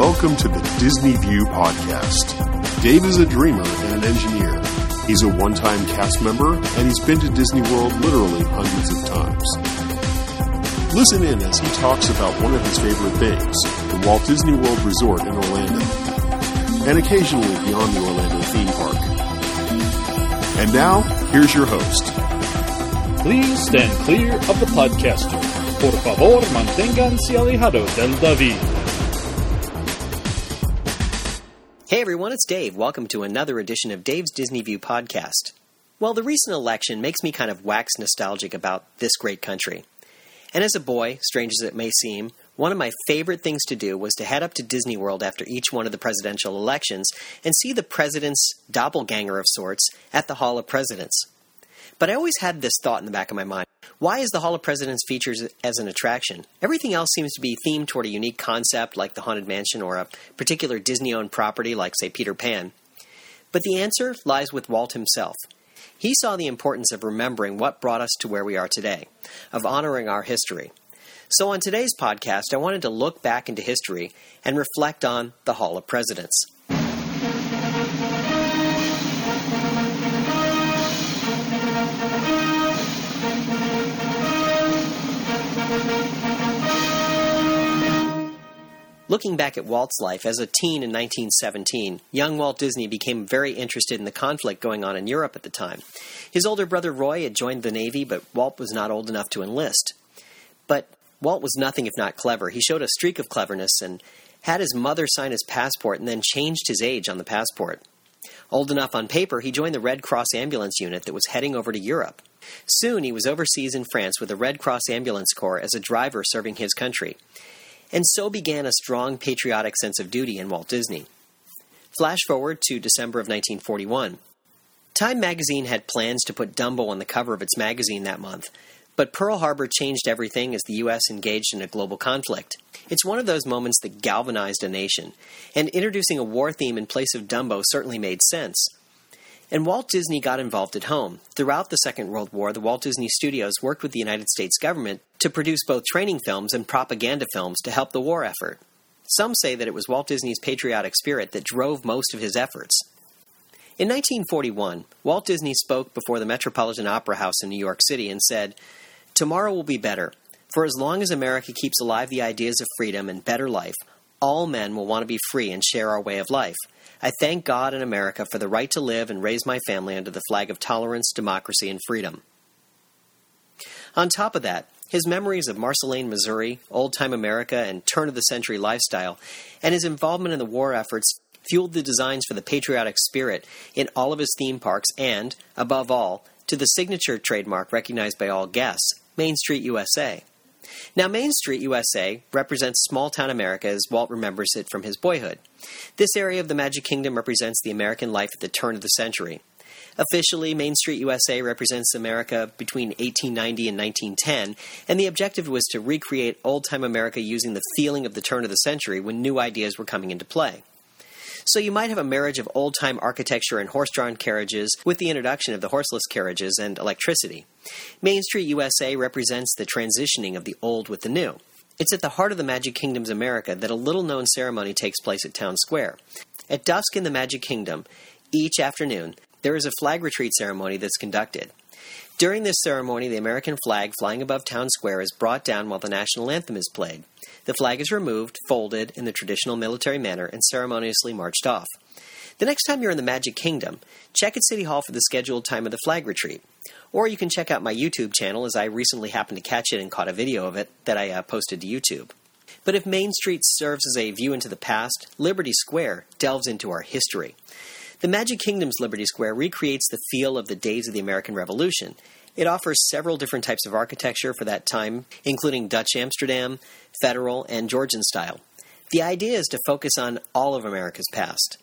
Welcome to the Disney View Podcast. Dave is a dreamer and an engineer. He's a one time cast member, and he's been to Disney World literally hundreds of times. Listen in as he talks about one of his favorite things the Walt Disney World Resort in Orlando, and occasionally beyond the Orlando theme park. And now, here's your host. Please stand clear of the podcaster. Por favor, manténganse alejados del David. Hey everyone, it's Dave. Welcome to another edition of Dave's Disney View podcast. Well, the recent election makes me kind of wax nostalgic about this great country. And as a boy, strange as it may seem, one of my favorite things to do was to head up to Disney World after each one of the presidential elections and see the president's doppelganger of sorts at the Hall of Presidents. But I always had this thought in the back of my mind. Why is the Hall of Presidents featured as an attraction? Everything else seems to be themed toward a unique concept like the Haunted Mansion or a particular Disney owned property like, say, Peter Pan. But the answer lies with Walt himself. He saw the importance of remembering what brought us to where we are today, of honoring our history. So, on today's podcast, I wanted to look back into history and reflect on the Hall of Presidents. Looking back at Walt's life as a teen in 1917, young Walt Disney became very interested in the conflict going on in Europe at the time. His older brother Roy had joined the Navy, but Walt was not old enough to enlist. But Walt was nothing if not clever. He showed a streak of cleverness and had his mother sign his passport and then changed his age on the passport. Old enough on paper, he joined the Red Cross ambulance unit that was heading over to Europe. Soon he was overseas in France with the Red Cross Ambulance Corps as a driver serving his country. And so began a strong patriotic sense of duty in Walt Disney. Flash forward to December of 1941. Time magazine had plans to put Dumbo on the cover of its magazine that month, but Pearl Harbor changed everything as the U.S. engaged in a global conflict. It's one of those moments that galvanized a nation, and introducing a war theme in place of Dumbo certainly made sense. And Walt Disney got involved at home. Throughout the Second World War, the Walt Disney Studios worked with the United States government to produce both training films and propaganda films to help the war effort. Some say that it was Walt Disney's patriotic spirit that drove most of his efforts. In 1941, Walt Disney spoke before the Metropolitan Opera House in New York City and said, Tomorrow will be better. For as long as America keeps alive the ideas of freedom and better life, all men will want to be free and share our way of life. I thank God and America for the right to live and raise my family under the flag of tolerance, democracy, and freedom. On top of that, his memories of Marceline, Missouri, old time America, and turn of the century lifestyle, and his involvement in the war efforts fueled the designs for the patriotic spirit in all of his theme parks and, above all, to the signature trademark recognized by all guests, Main Street USA. Now, Main Street, USA represents small town America as Walt remembers it from his boyhood. This area of the Magic Kingdom represents the American life at the turn of the century. Officially, Main Street USA represents America between 1890 and 1910, and the objective was to recreate old time America using the feeling of the turn of the century when new ideas were coming into play. So you might have a marriage of old time architecture and horse drawn carriages with the introduction of the horseless carriages and electricity. Main Street USA represents the transitioning of the old with the new. It's at the heart of the Magic Kingdom's America that a little known ceremony takes place at Town Square. At dusk in the Magic Kingdom, each afternoon, there is a flag retreat ceremony that's conducted. During this ceremony, the American flag flying above Town Square is brought down while the national anthem is played. The flag is removed, folded in the traditional military manner, and ceremoniously marched off. The next time you're in the Magic Kingdom, check at City Hall for the scheduled time of the flag retreat. Or you can check out my YouTube channel, as I recently happened to catch it and caught a video of it that I uh, posted to YouTube. But if Main Street serves as a view into the past, Liberty Square delves into our history. The Magic Kingdom's Liberty Square recreates the feel of the days of the American Revolution it offers several different types of architecture for that time, including Dutch Amsterdam, Federal, and Georgian style. The idea is to focus on all of America's past.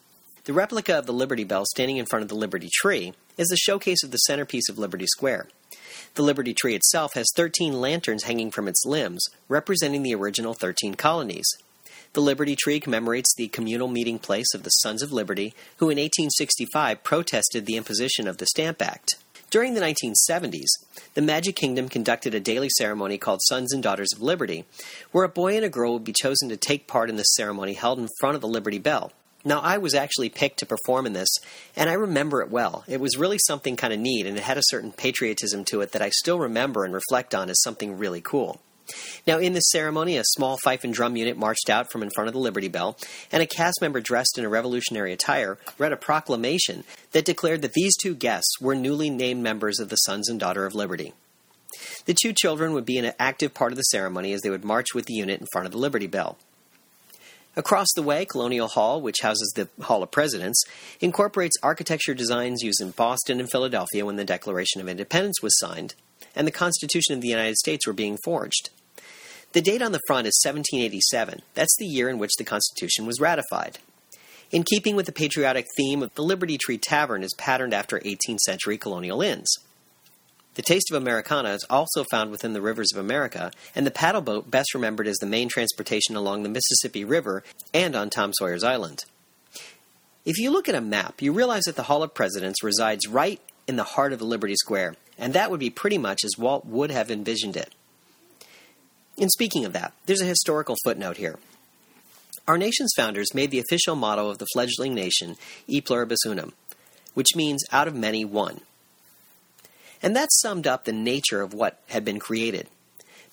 The replica of the Liberty Bell standing in front of the Liberty Tree is the showcase of the centerpiece of Liberty Square. The Liberty Tree itself has 13 lanterns hanging from its limbs, representing the original 13 colonies. The Liberty Tree commemorates the communal meeting place of the Sons of Liberty, who in 1865 protested the imposition of the Stamp Act. During the 1970s, the Magic Kingdom conducted a daily ceremony called Sons and Daughters of Liberty, where a boy and a girl would be chosen to take part in this ceremony held in front of the Liberty Bell. Now, I was actually picked to perform in this, and I remember it well. It was really something kind of neat, and it had a certain patriotism to it that I still remember and reflect on as something really cool. Now, in this ceremony, a small fife and drum unit marched out from in front of the Liberty Bell, and a cast member dressed in a revolutionary attire read a proclamation that declared that these two guests were newly named members of the Sons and Daughter of Liberty. The two children would be an active part of the ceremony as they would march with the unit in front of the Liberty Bell. Across the way, Colonial Hall, which houses the Hall of Presidents, incorporates architecture designs used in Boston and Philadelphia when the Declaration of Independence was signed and the Constitution of the United States were being forged. The date on the front is 1787. That's the year in which the Constitution was ratified. In keeping with the patriotic theme, the Liberty Tree Tavern is patterned after 18th century colonial inns. The taste of Americana is also found within the rivers of America, and the paddle boat best remembered as the main transportation along the Mississippi River and on Tom Sawyer's Island. If you look at a map, you realize that the Hall of Presidents resides right in the heart of the Liberty Square, and that would be pretty much as Walt would have envisioned it. In speaking of that, there's a historical footnote here. Our nation's founders made the official motto of the fledgling nation E pluribus unum, which means out of many one. And that summed up the nature of what had been created.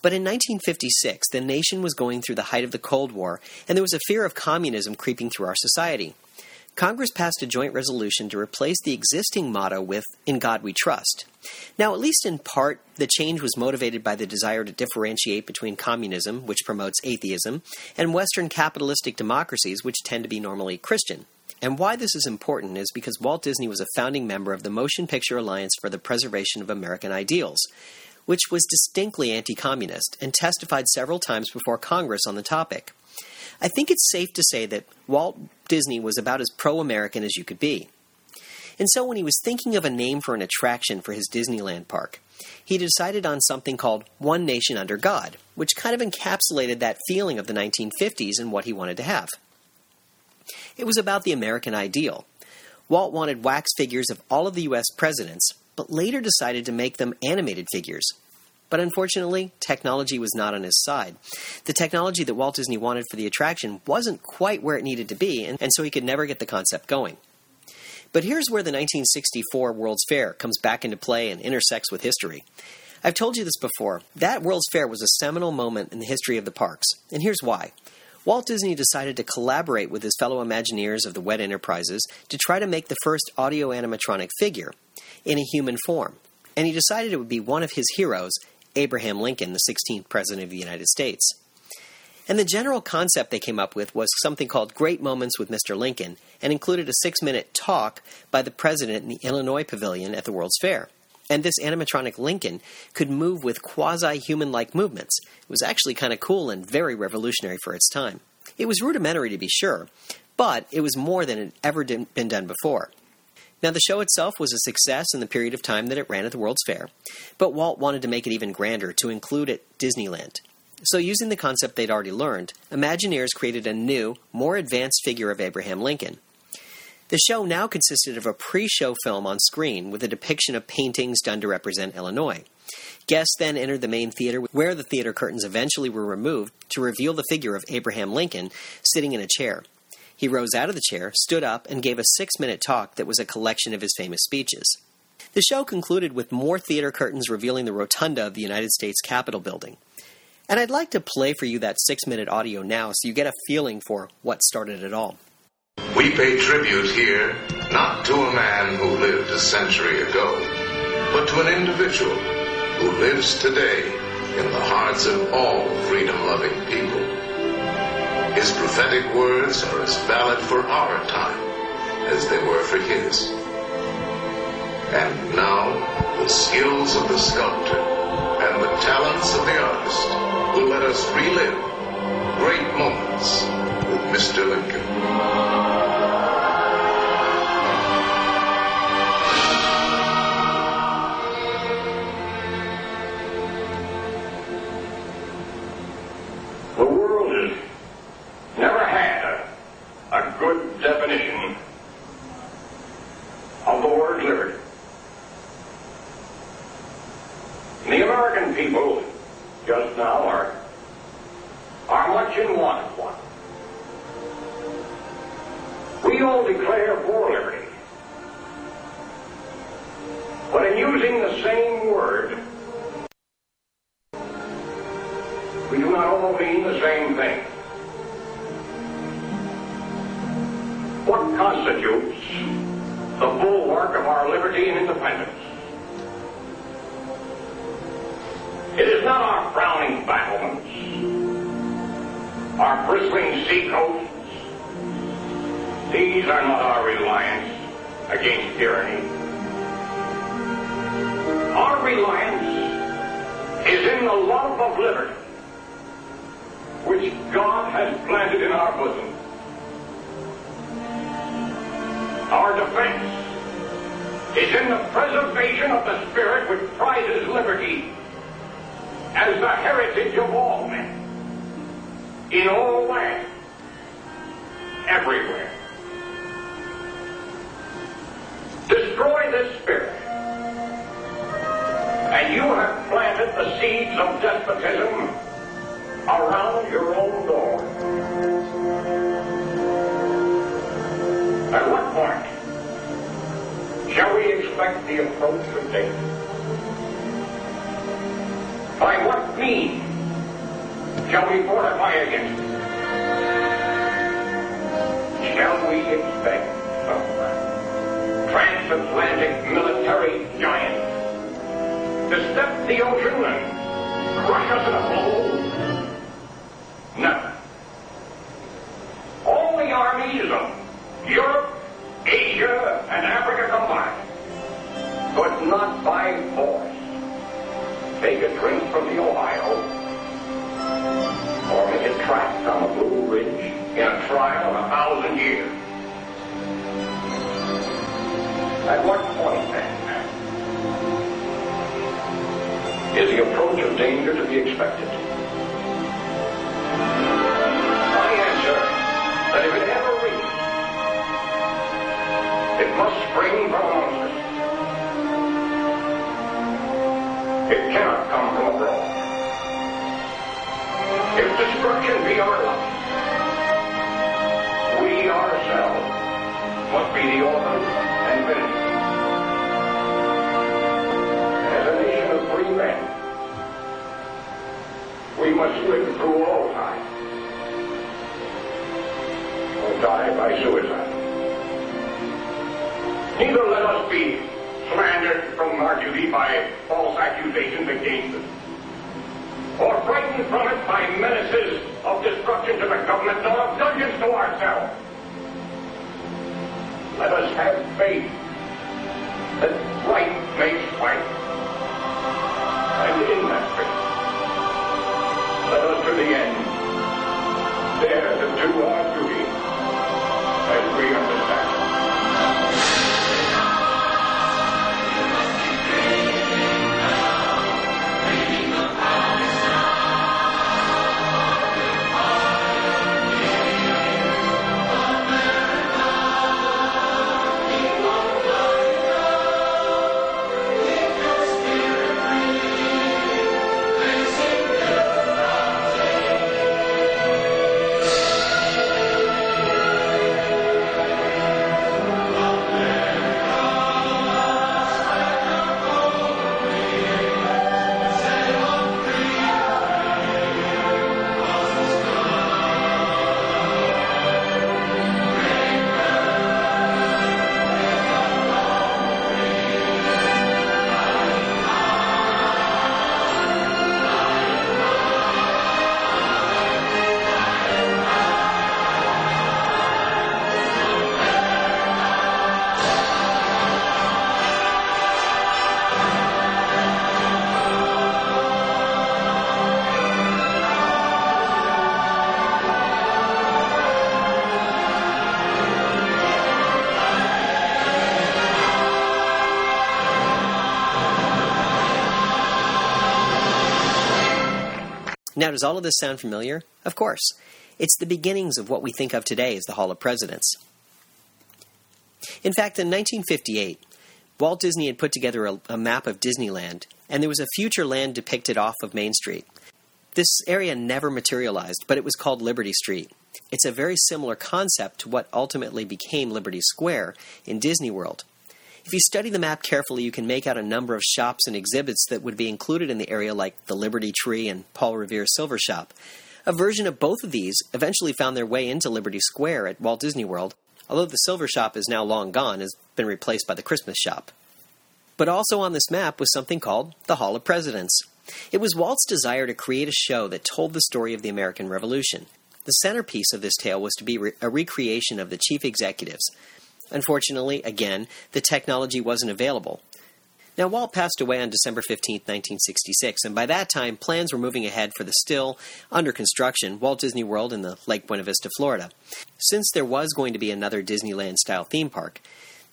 But in 1956, the nation was going through the height of the Cold War, and there was a fear of communism creeping through our society. Congress passed a joint resolution to replace the existing motto with In God We Trust. Now, at least in part, the change was motivated by the desire to differentiate between communism, which promotes atheism, and Western capitalistic democracies, which tend to be normally Christian. And why this is important is because Walt Disney was a founding member of the Motion Picture Alliance for the Preservation of American Ideals, which was distinctly anti communist and testified several times before Congress on the topic. I think it's safe to say that Walt Disney was about as pro American as you could be. And so when he was thinking of a name for an attraction for his Disneyland park, he decided on something called One Nation Under God, which kind of encapsulated that feeling of the 1950s and what he wanted to have. It was about the American ideal. Walt wanted wax figures of all of the U.S. presidents, but later decided to make them animated figures. But unfortunately, technology was not on his side. The technology that Walt Disney wanted for the attraction wasn't quite where it needed to be, and, and so he could never get the concept going. But here's where the 1964 World's Fair comes back into play and intersects with history. I've told you this before. That World's Fair was a seminal moment in the history of the parks, and here's why. Walt Disney decided to collaborate with his fellow Imagineers of the WED Enterprises to try to make the first audio animatronic figure in a human form. And he decided it would be one of his heroes, Abraham Lincoln, the 16th President of the United States. And the general concept they came up with was something called Great Moments with Mr. Lincoln and included a six minute talk by the president in the Illinois Pavilion at the World's Fair. And this animatronic Lincoln could move with quasi human like movements. It was actually kind of cool and very revolutionary for its time. It was rudimentary to be sure, but it was more than had ever been done before. Now, the show itself was a success in the period of time that it ran at the World's Fair, but Walt wanted to make it even grander to include at Disneyland. So, using the concept they'd already learned, Imagineers created a new, more advanced figure of Abraham Lincoln. The show now consisted of a pre show film on screen with a depiction of paintings done to represent Illinois. Guests then entered the main theater where the theater curtains eventually were removed to reveal the figure of Abraham Lincoln sitting in a chair. He rose out of the chair, stood up, and gave a six minute talk that was a collection of his famous speeches. The show concluded with more theater curtains revealing the rotunda of the United States Capitol building. And I'd like to play for you that six minute audio now so you get a feeling for what started it all. We pay tribute here not to a man who lived a century ago, but to an individual who lives today in the hearts of all freedom loving people. His prophetic words are as valid for our time as they were for his. And now, the skills of the sculptor and the talents of the artist will let us relive great moments with Mr. Lincoln. We all declare for liberty. But in using the same word, we do not all mean the same thing. What constitutes the bulwark of our liberty and independence? It is not our frowning battlements, our bristling seacoasts. These are not our reliance against tyranny. Our reliance is in the love of liberty, which God has planted in our bosom. Our defense is in the preservation of the spirit which prizes liberty as the heritage of all men, in all lands, everywhere. You have planted the seeds of despotism around your own door. At what point shall we expect the approach of danger? By what means shall we fortify against it? Shall we expect some transatlantic military giant to step the ocean and crush us in a blow? No. All the armies of Europe, Asia, and Africa combined could not by force take a drink from the Ohio or make a tract on the Blue Ridge in a trial of a thousand years. At what point, then, is the approach of danger to be expected? I answer that if it ever reaches, it must spring from us. It cannot come from abroad. If destruction be our lot, we ourselves must be the author men, we must live through all time or die by suicide. Neither let us be slandered from our duty by false accusations against us, or frightened from it by menaces of destruction to the government, nor of dungeons to ourselves. Let us have faith that right makes right. Let us to the end dare to do Now, does all of this sound familiar? Of course. It's the beginnings of what we think of today as the Hall of Presidents. In fact, in 1958, Walt Disney had put together a, a map of Disneyland, and there was a future land depicted off of Main Street. This area never materialized, but it was called Liberty Street. It's a very similar concept to what ultimately became Liberty Square in Disney World. If you study the map carefully, you can make out a number of shops and exhibits that would be included in the area, like the Liberty Tree and Paul Revere's Silver Shop. A version of both of these eventually found their way into Liberty Square at Walt Disney World, although the Silver Shop is now long gone, has been replaced by the Christmas Shop. But also on this map was something called the Hall of Presidents. It was Walt's desire to create a show that told the story of the American Revolution. The centerpiece of this tale was to be re- a recreation of the chief executives, Unfortunately, again, the technology wasn't available. Now, Walt passed away on December 15, 1966, and by that time, plans were moving ahead for the still under construction Walt Disney World in the Lake Buena Vista, Florida. Since there was going to be another Disneyland style theme park,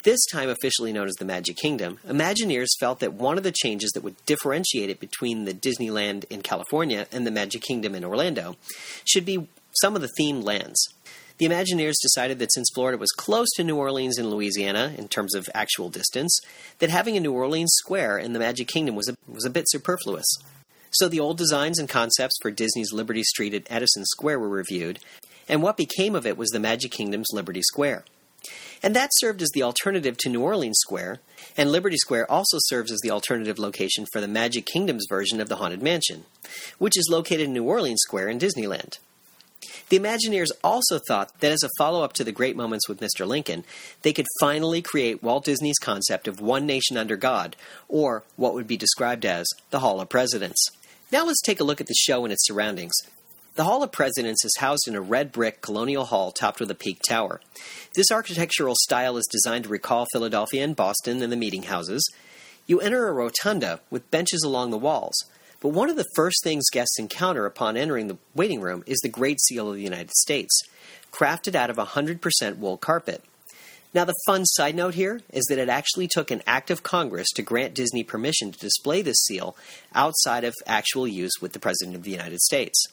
this time officially known as the Magic Kingdom, Imagineers felt that one of the changes that would differentiate it between the Disneyland in California and the Magic Kingdom in Orlando should be some of the themed lands. The Imagineers decided that since Florida was close to New Orleans and Louisiana in terms of actual distance, that having a New Orleans square in the Magic Kingdom was a, was a bit superfluous. So the old designs and concepts for Disney's Liberty Street at Edison Square were reviewed, and what became of it was the Magic Kingdom's Liberty Square. And that served as the alternative to New Orleans Square, and Liberty Square also serves as the alternative location for the Magic Kingdom's version of the Haunted Mansion, which is located in New Orleans Square in Disneyland. The Imagineers also thought that as a follow up to the great moments with Mr. Lincoln, they could finally create Walt Disney's concept of one nation under God, or what would be described as the Hall of Presidents. Now let's take a look at the show and its surroundings. The Hall of Presidents is housed in a red brick colonial hall topped with a peaked tower. This architectural style is designed to recall Philadelphia and Boston and the meeting houses. You enter a rotunda with benches along the walls. But one of the first things guests encounter upon entering the waiting room is the Great Seal of the United States, crafted out of 100% wool carpet. Now, the fun side note here is that it actually took an act of Congress to grant Disney permission to display this seal outside of actual use with the President of the United States.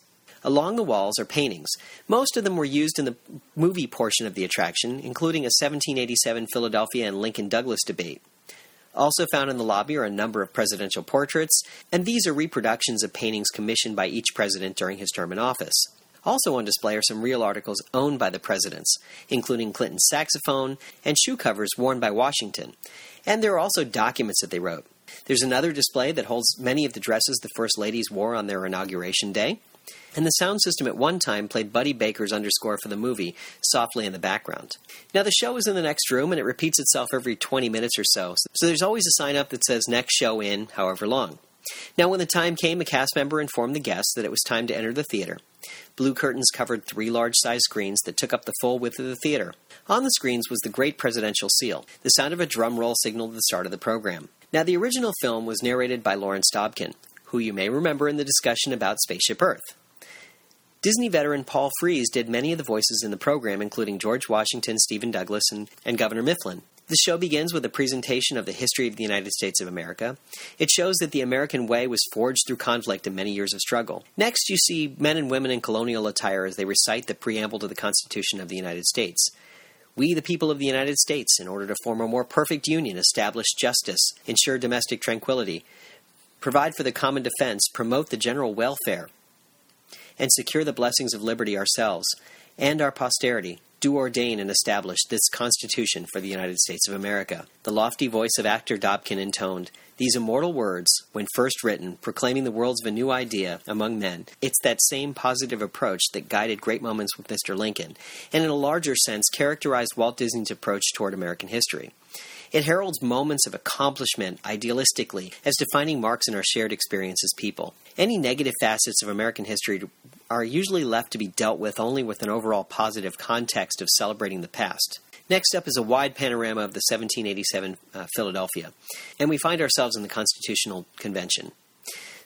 Along the walls are paintings. Most of them were used in the movie portion of the attraction, including a 1787 Philadelphia and Lincoln Douglas debate. Also found in the lobby are a number of presidential portraits, and these are reproductions of paintings commissioned by each president during his term in office. Also on display are some real articles owned by the presidents, including Clinton's saxophone and shoe covers worn by Washington. And there are also documents that they wrote. There's another display that holds many of the dresses the First Ladies wore on their inauguration day. And the sound system at one time played Buddy Baker's underscore for the movie softly in the background. Now, the show is in the next room and it repeats itself every 20 minutes or so, so there's always a sign up that says next show in however long. Now, when the time came, a cast member informed the guests that it was time to enter the theater. Blue curtains covered three large sized screens that took up the full width of the theater. On the screens was the great presidential seal. The sound of a drum roll signaled the start of the program. Now, the original film was narrated by Lawrence Dobkin, who you may remember in the discussion about Spaceship Earth. Disney veteran Paul Frees did many of the voices in the program, including George Washington, Stephen Douglas, and, and Governor Mifflin. The show begins with a presentation of the history of the United States of America. It shows that the American way was forged through conflict and many years of struggle. Next, you see men and women in colonial attire as they recite the preamble to the Constitution of the United States. We, the people of the United States, in order to form a more perfect union, establish justice, ensure domestic tranquility, provide for the common defense, promote the general welfare, and secure the blessings of liberty ourselves and our posterity, do ordain and establish this Constitution for the United States of America. The lofty voice of actor Dobkin intoned these immortal words, when first written, proclaiming the world's of a new idea among men. It's that same positive approach that guided great moments with Mr. Lincoln, and in a larger sense characterized Walt Disney's approach toward American history. It heralds moments of accomplishment idealistically as defining marks in our shared experience as people. Any negative facets of American history are usually left to be dealt with only with an overall positive context of celebrating the past. Next up is a wide panorama of the 1787 uh, Philadelphia, and we find ourselves in the Constitutional Convention.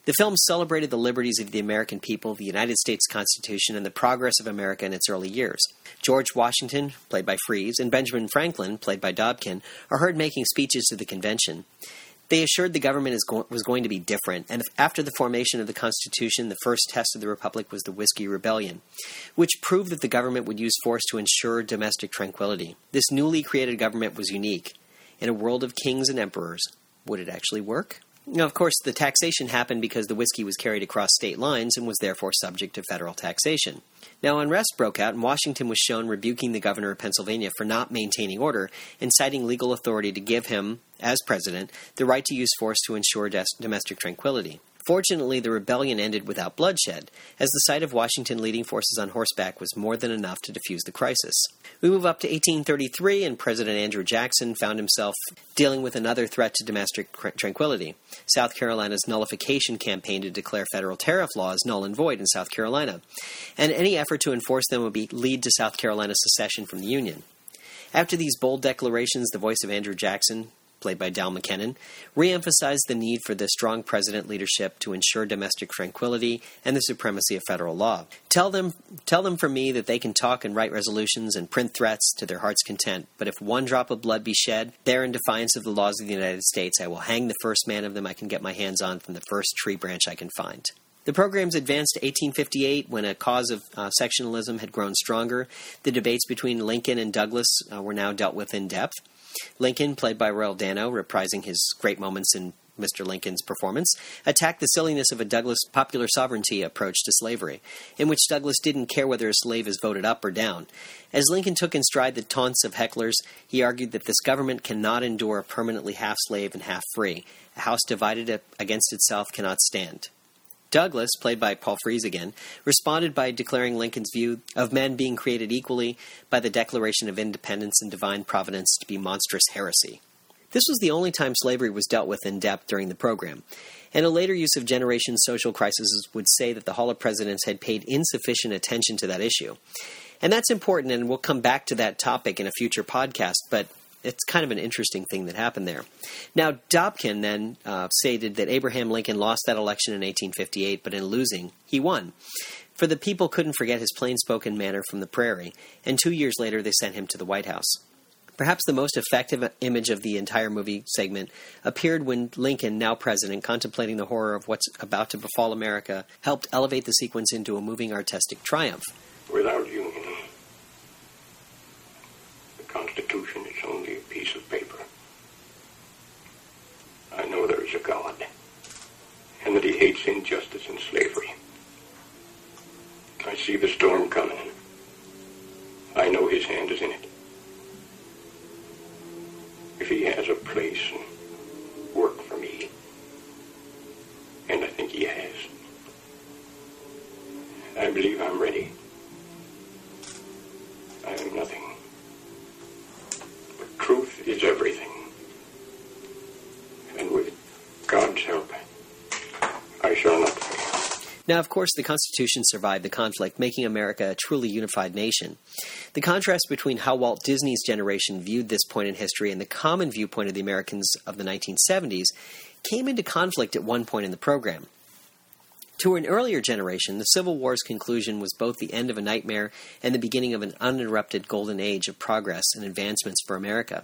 The film celebrated the liberties of the American people, the United States Constitution, and the progress of America in its early years. George Washington, played by Frees, and Benjamin Franklin, played by Dobkin, are heard making speeches to the convention. They assured the government go- was going to be different, and after the formation of the Constitution, the first test of the Republic was the Whiskey Rebellion, which proved that the government would use force to ensure domestic tranquility. This newly created government was unique. In a world of kings and emperors, would it actually work? Now, of course, the taxation happened because the whiskey was carried across state lines and was therefore subject to federal taxation. Now, unrest broke out, and Washington was shown rebuking the governor of Pennsylvania for not maintaining order and citing legal authority to give him, as president, the right to use force to ensure domestic tranquility. Fortunately, the rebellion ended without bloodshed, as the sight of Washington leading forces on horseback was more than enough to defuse the crisis. We move up to 1833, and President Andrew Jackson found himself dealing with another threat to domestic tranquility South Carolina's nullification campaign to declare federal tariff laws null and void in South Carolina, and any effort to enforce them would be, lead to South Carolina's secession from the Union. After these bold declarations, the voice of Andrew Jackson played by Dal McKennon, reemphasized the need for the strong president leadership to ensure domestic tranquility and the supremacy of federal law. Tell them, tell them from me that they can talk and write resolutions and print threats to their heart's content, but if one drop of blood be shed, there in defiance of the laws of the United States, I will hang the first man of them I can get my hands on from the first tree branch I can find. The programs advanced to 1858 when a cause of uh, sectionalism had grown stronger. The debates between Lincoln and Douglas uh, were now dealt with in depth. Lincoln, played by Royal Dano, reprising his great moments in Mr. Lincoln's performance, attacked the silliness of a Douglas popular sovereignty approach to slavery, in which Douglas didn't care whether a slave is voted up or down. As Lincoln took in stride the taunts of hecklers, he argued that this government cannot endure a permanently half slave and half free. A house divided against itself cannot stand. Douglas, played by Paul Frees again, responded by declaring Lincoln's view of men being created equally by the Declaration of Independence and divine providence to be monstrous heresy. This was the only time slavery was dealt with in depth during the program, and a later use of generation social crises would say that the Hall of Presidents had paid insufficient attention to that issue. And that's important, and we'll come back to that topic in a future podcast, but it's kind of an interesting thing that happened there. Now, Dobkin then uh, stated that Abraham Lincoln lost that election in 1858, but in losing, he won. For the people couldn't forget his plain spoken manner from the prairie, and two years later they sent him to the White House. Perhaps the most effective image of the entire movie segment appeared when Lincoln, now president, contemplating the horror of what's about to befall America, helped elevate the sequence into a moving artistic triumph. Without union, the Constitution piece of paper. I know there is a God, and that he hates injustice and slavery. I see the storm coming. I know his hand is in it. If he has a place and work for me, and I think he has, I believe I'm ready. I am nothing. But truth is everything. And with God's help, I shall not fail. Now, of course, the Constitution survived the conflict, making America a truly unified nation. The contrast between how Walt Disney's generation viewed this point in history and the common viewpoint of the Americans of the 1970s came into conflict at one point in the program. To an earlier generation, the Civil War's conclusion was both the end of a nightmare and the beginning of an uninterrupted golden age of progress and advancements for America.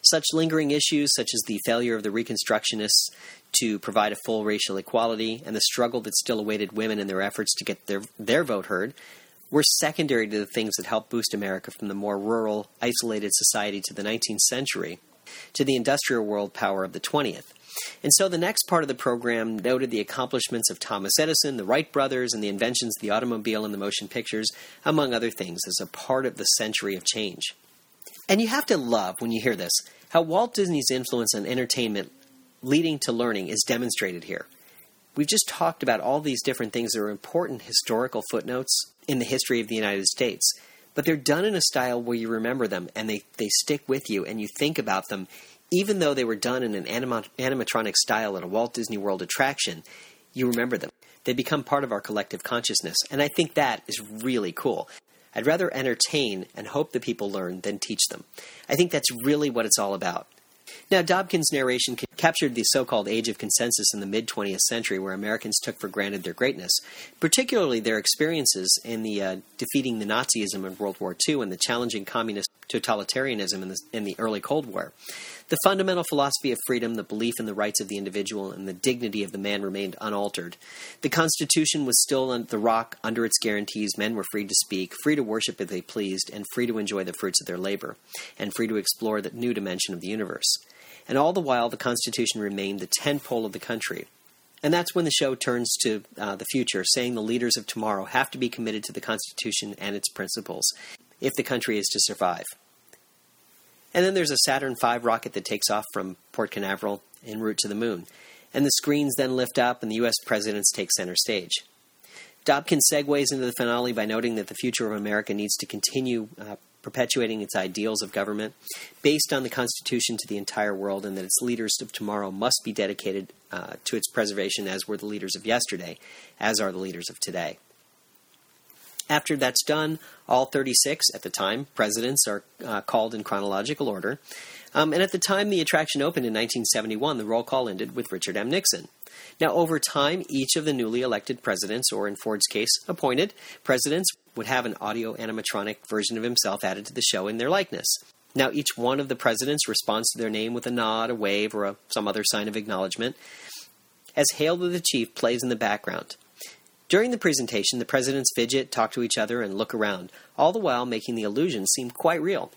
Such lingering issues, such as the failure of the Reconstructionists to provide a full racial equality and the struggle that still awaited women in their efforts to get their, their vote heard, were secondary to the things that helped boost America from the more rural, isolated society to the 19th century to the industrial world power of the 20th. And so the next part of the program noted the accomplishments of Thomas Edison, the Wright brothers, and the inventions of the automobile and the motion pictures, among other things, as a part of the century of change. And you have to love, when you hear this, how Walt Disney's influence on entertainment leading to learning is demonstrated here. We've just talked about all these different things that are important historical footnotes in the history of the United States, but they're done in a style where you remember them and they, they stick with you and you think about them even though they were done in an animatronic style at a Walt Disney World attraction, you remember them. They become part of our collective consciousness, and I think that is really cool. I'd rather entertain and hope that people learn than teach them. I think that's really what it's all about. Now, Dobkin's narration captured the so called age of consensus in the mid 20th century, where Americans took for granted their greatness, particularly their experiences in the uh, defeating the Nazism in World War II and the challenging communist totalitarianism in the, in the early Cold War. The fundamental philosophy of freedom, the belief in the rights of the individual, and the dignity of the man remained unaltered. The Constitution was still the rock under its guarantees. Men were free to speak, free to worship if they pleased, and free to enjoy the fruits of their labor, and free to explore the new dimension of the universe. and all the while the Constitution remained the tentpole of the country. And that's when the show turns to uh, the future, saying the leaders of tomorrow have to be committed to the Constitution and its principles if the country is to survive. And then there's a Saturn V rocket that takes off from Port Canaveral en route to the moon. And the screens then lift up, and the U.S. presidents take center stage. Dobkin segues into the finale by noting that the future of America needs to continue uh, perpetuating its ideals of government based on the Constitution to the entire world, and that its leaders of tomorrow must be dedicated uh, to its preservation as were the leaders of yesterday, as are the leaders of today. After that's done, all 36 at the time presidents are uh, called in chronological order. Um, and at the time the attraction opened in 1971, the roll call ended with Richard M. Nixon. Now, over time, each of the newly elected presidents, or in Ford's case, appointed presidents, would have an audio animatronic version of himself added to the show in their likeness. Now, each one of the presidents responds to their name with a nod, a wave, or a, some other sign of acknowledgement, as Hail to the Chief plays in the background. During the presentation, the presidents fidget, talk to each other, and look around, all the while making the illusion seem quite real.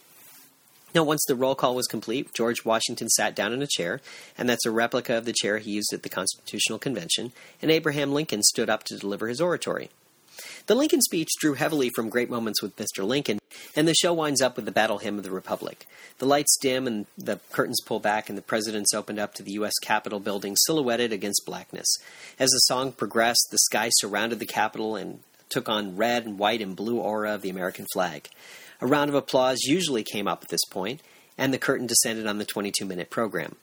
Now, once the roll call was complete, George Washington sat down in a chair, and that's a replica of the chair he used at the Constitutional Convention, and Abraham Lincoln stood up to deliver his oratory. The Lincoln speech drew heavily from great moments with Mr. Lincoln, and the show winds up with the battle hymn of the Republic. The lights dim and the curtains pull back, and the presidents opened up to the U.S. Capitol building silhouetted against blackness. As the song progressed, the sky surrounded the Capitol and took on red and white and blue aura of the American flag. A round of applause usually came up at this point, and the curtain descended on the 22 minute program.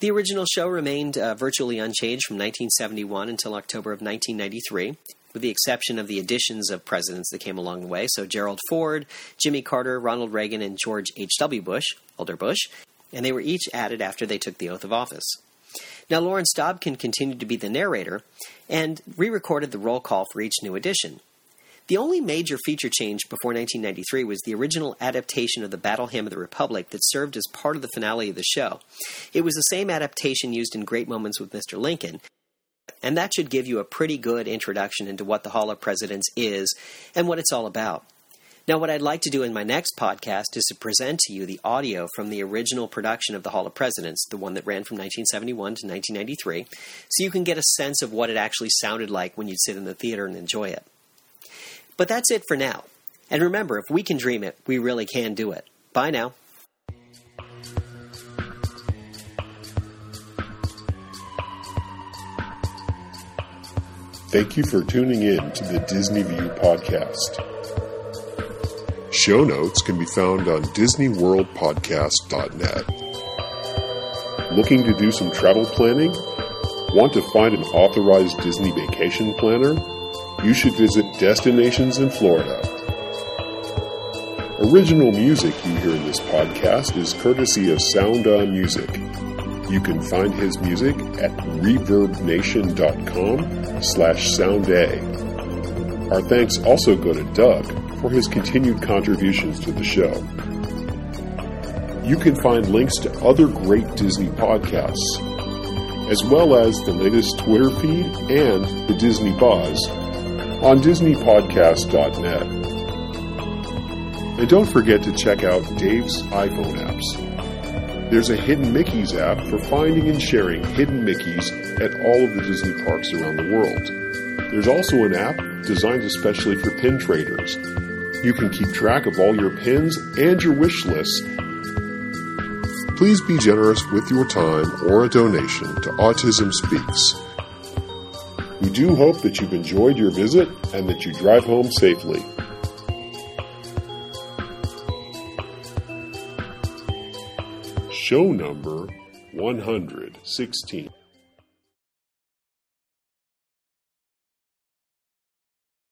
The original show remained uh, virtually unchanged from 1971 until October of 1993, with the exception of the additions of presidents that came along the way. So Gerald Ford, Jimmy Carter, Ronald Reagan, and George H.W. Bush, older Bush, and they were each added after they took the oath of office. Now, Lawrence Dobkin continued to be the narrator and re recorded the roll call for each new edition. The only major feature change before 1993 was the original adaptation of the Battle Hymn of the Republic that served as part of the finale of the show. It was the same adaptation used in Great Moments with Mr. Lincoln, and that should give you a pretty good introduction into what the Hall of Presidents is and what it's all about. Now, what I'd like to do in my next podcast is to present to you the audio from the original production of the Hall of Presidents, the one that ran from 1971 to 1993, so you can get a sense of what it actually sounded like when you'd sit in the theater and enjoy it. But that's it for now. And remember, if we can dream it, we really can do it. Bye now. Thank you for tuning in to the Disney View podcast. Show notes can be found on DisneyWorldPodcast.net. Looking to do some travel planning? Want to find an authorized Disney vacation planner? you should visit Destinations in Florida. Original music you hear in this podcast is courtesy of Sound On Music. You can find his music at reverbnation.com slash sounda. Our thanks also go to Doug for his continued contributions to the show. You can find links to other great Disney podcasts, as well as the latest Twitter feed and the Disney Buzz on DisneyPodcast.net. And don't forget to check out Dave's iPhone apps. There's a Hidden Mickeys app for finding and sharing hidden Mickeys at all of the Disney parks around the world. There's also an app designed especially for pin traders. You can keep track of all your pins and your wish lists. Please be generous with your time or a donation to Autism Speaks. We do hope that you've enjoyed your visit and that you drive home safely. Show number 116.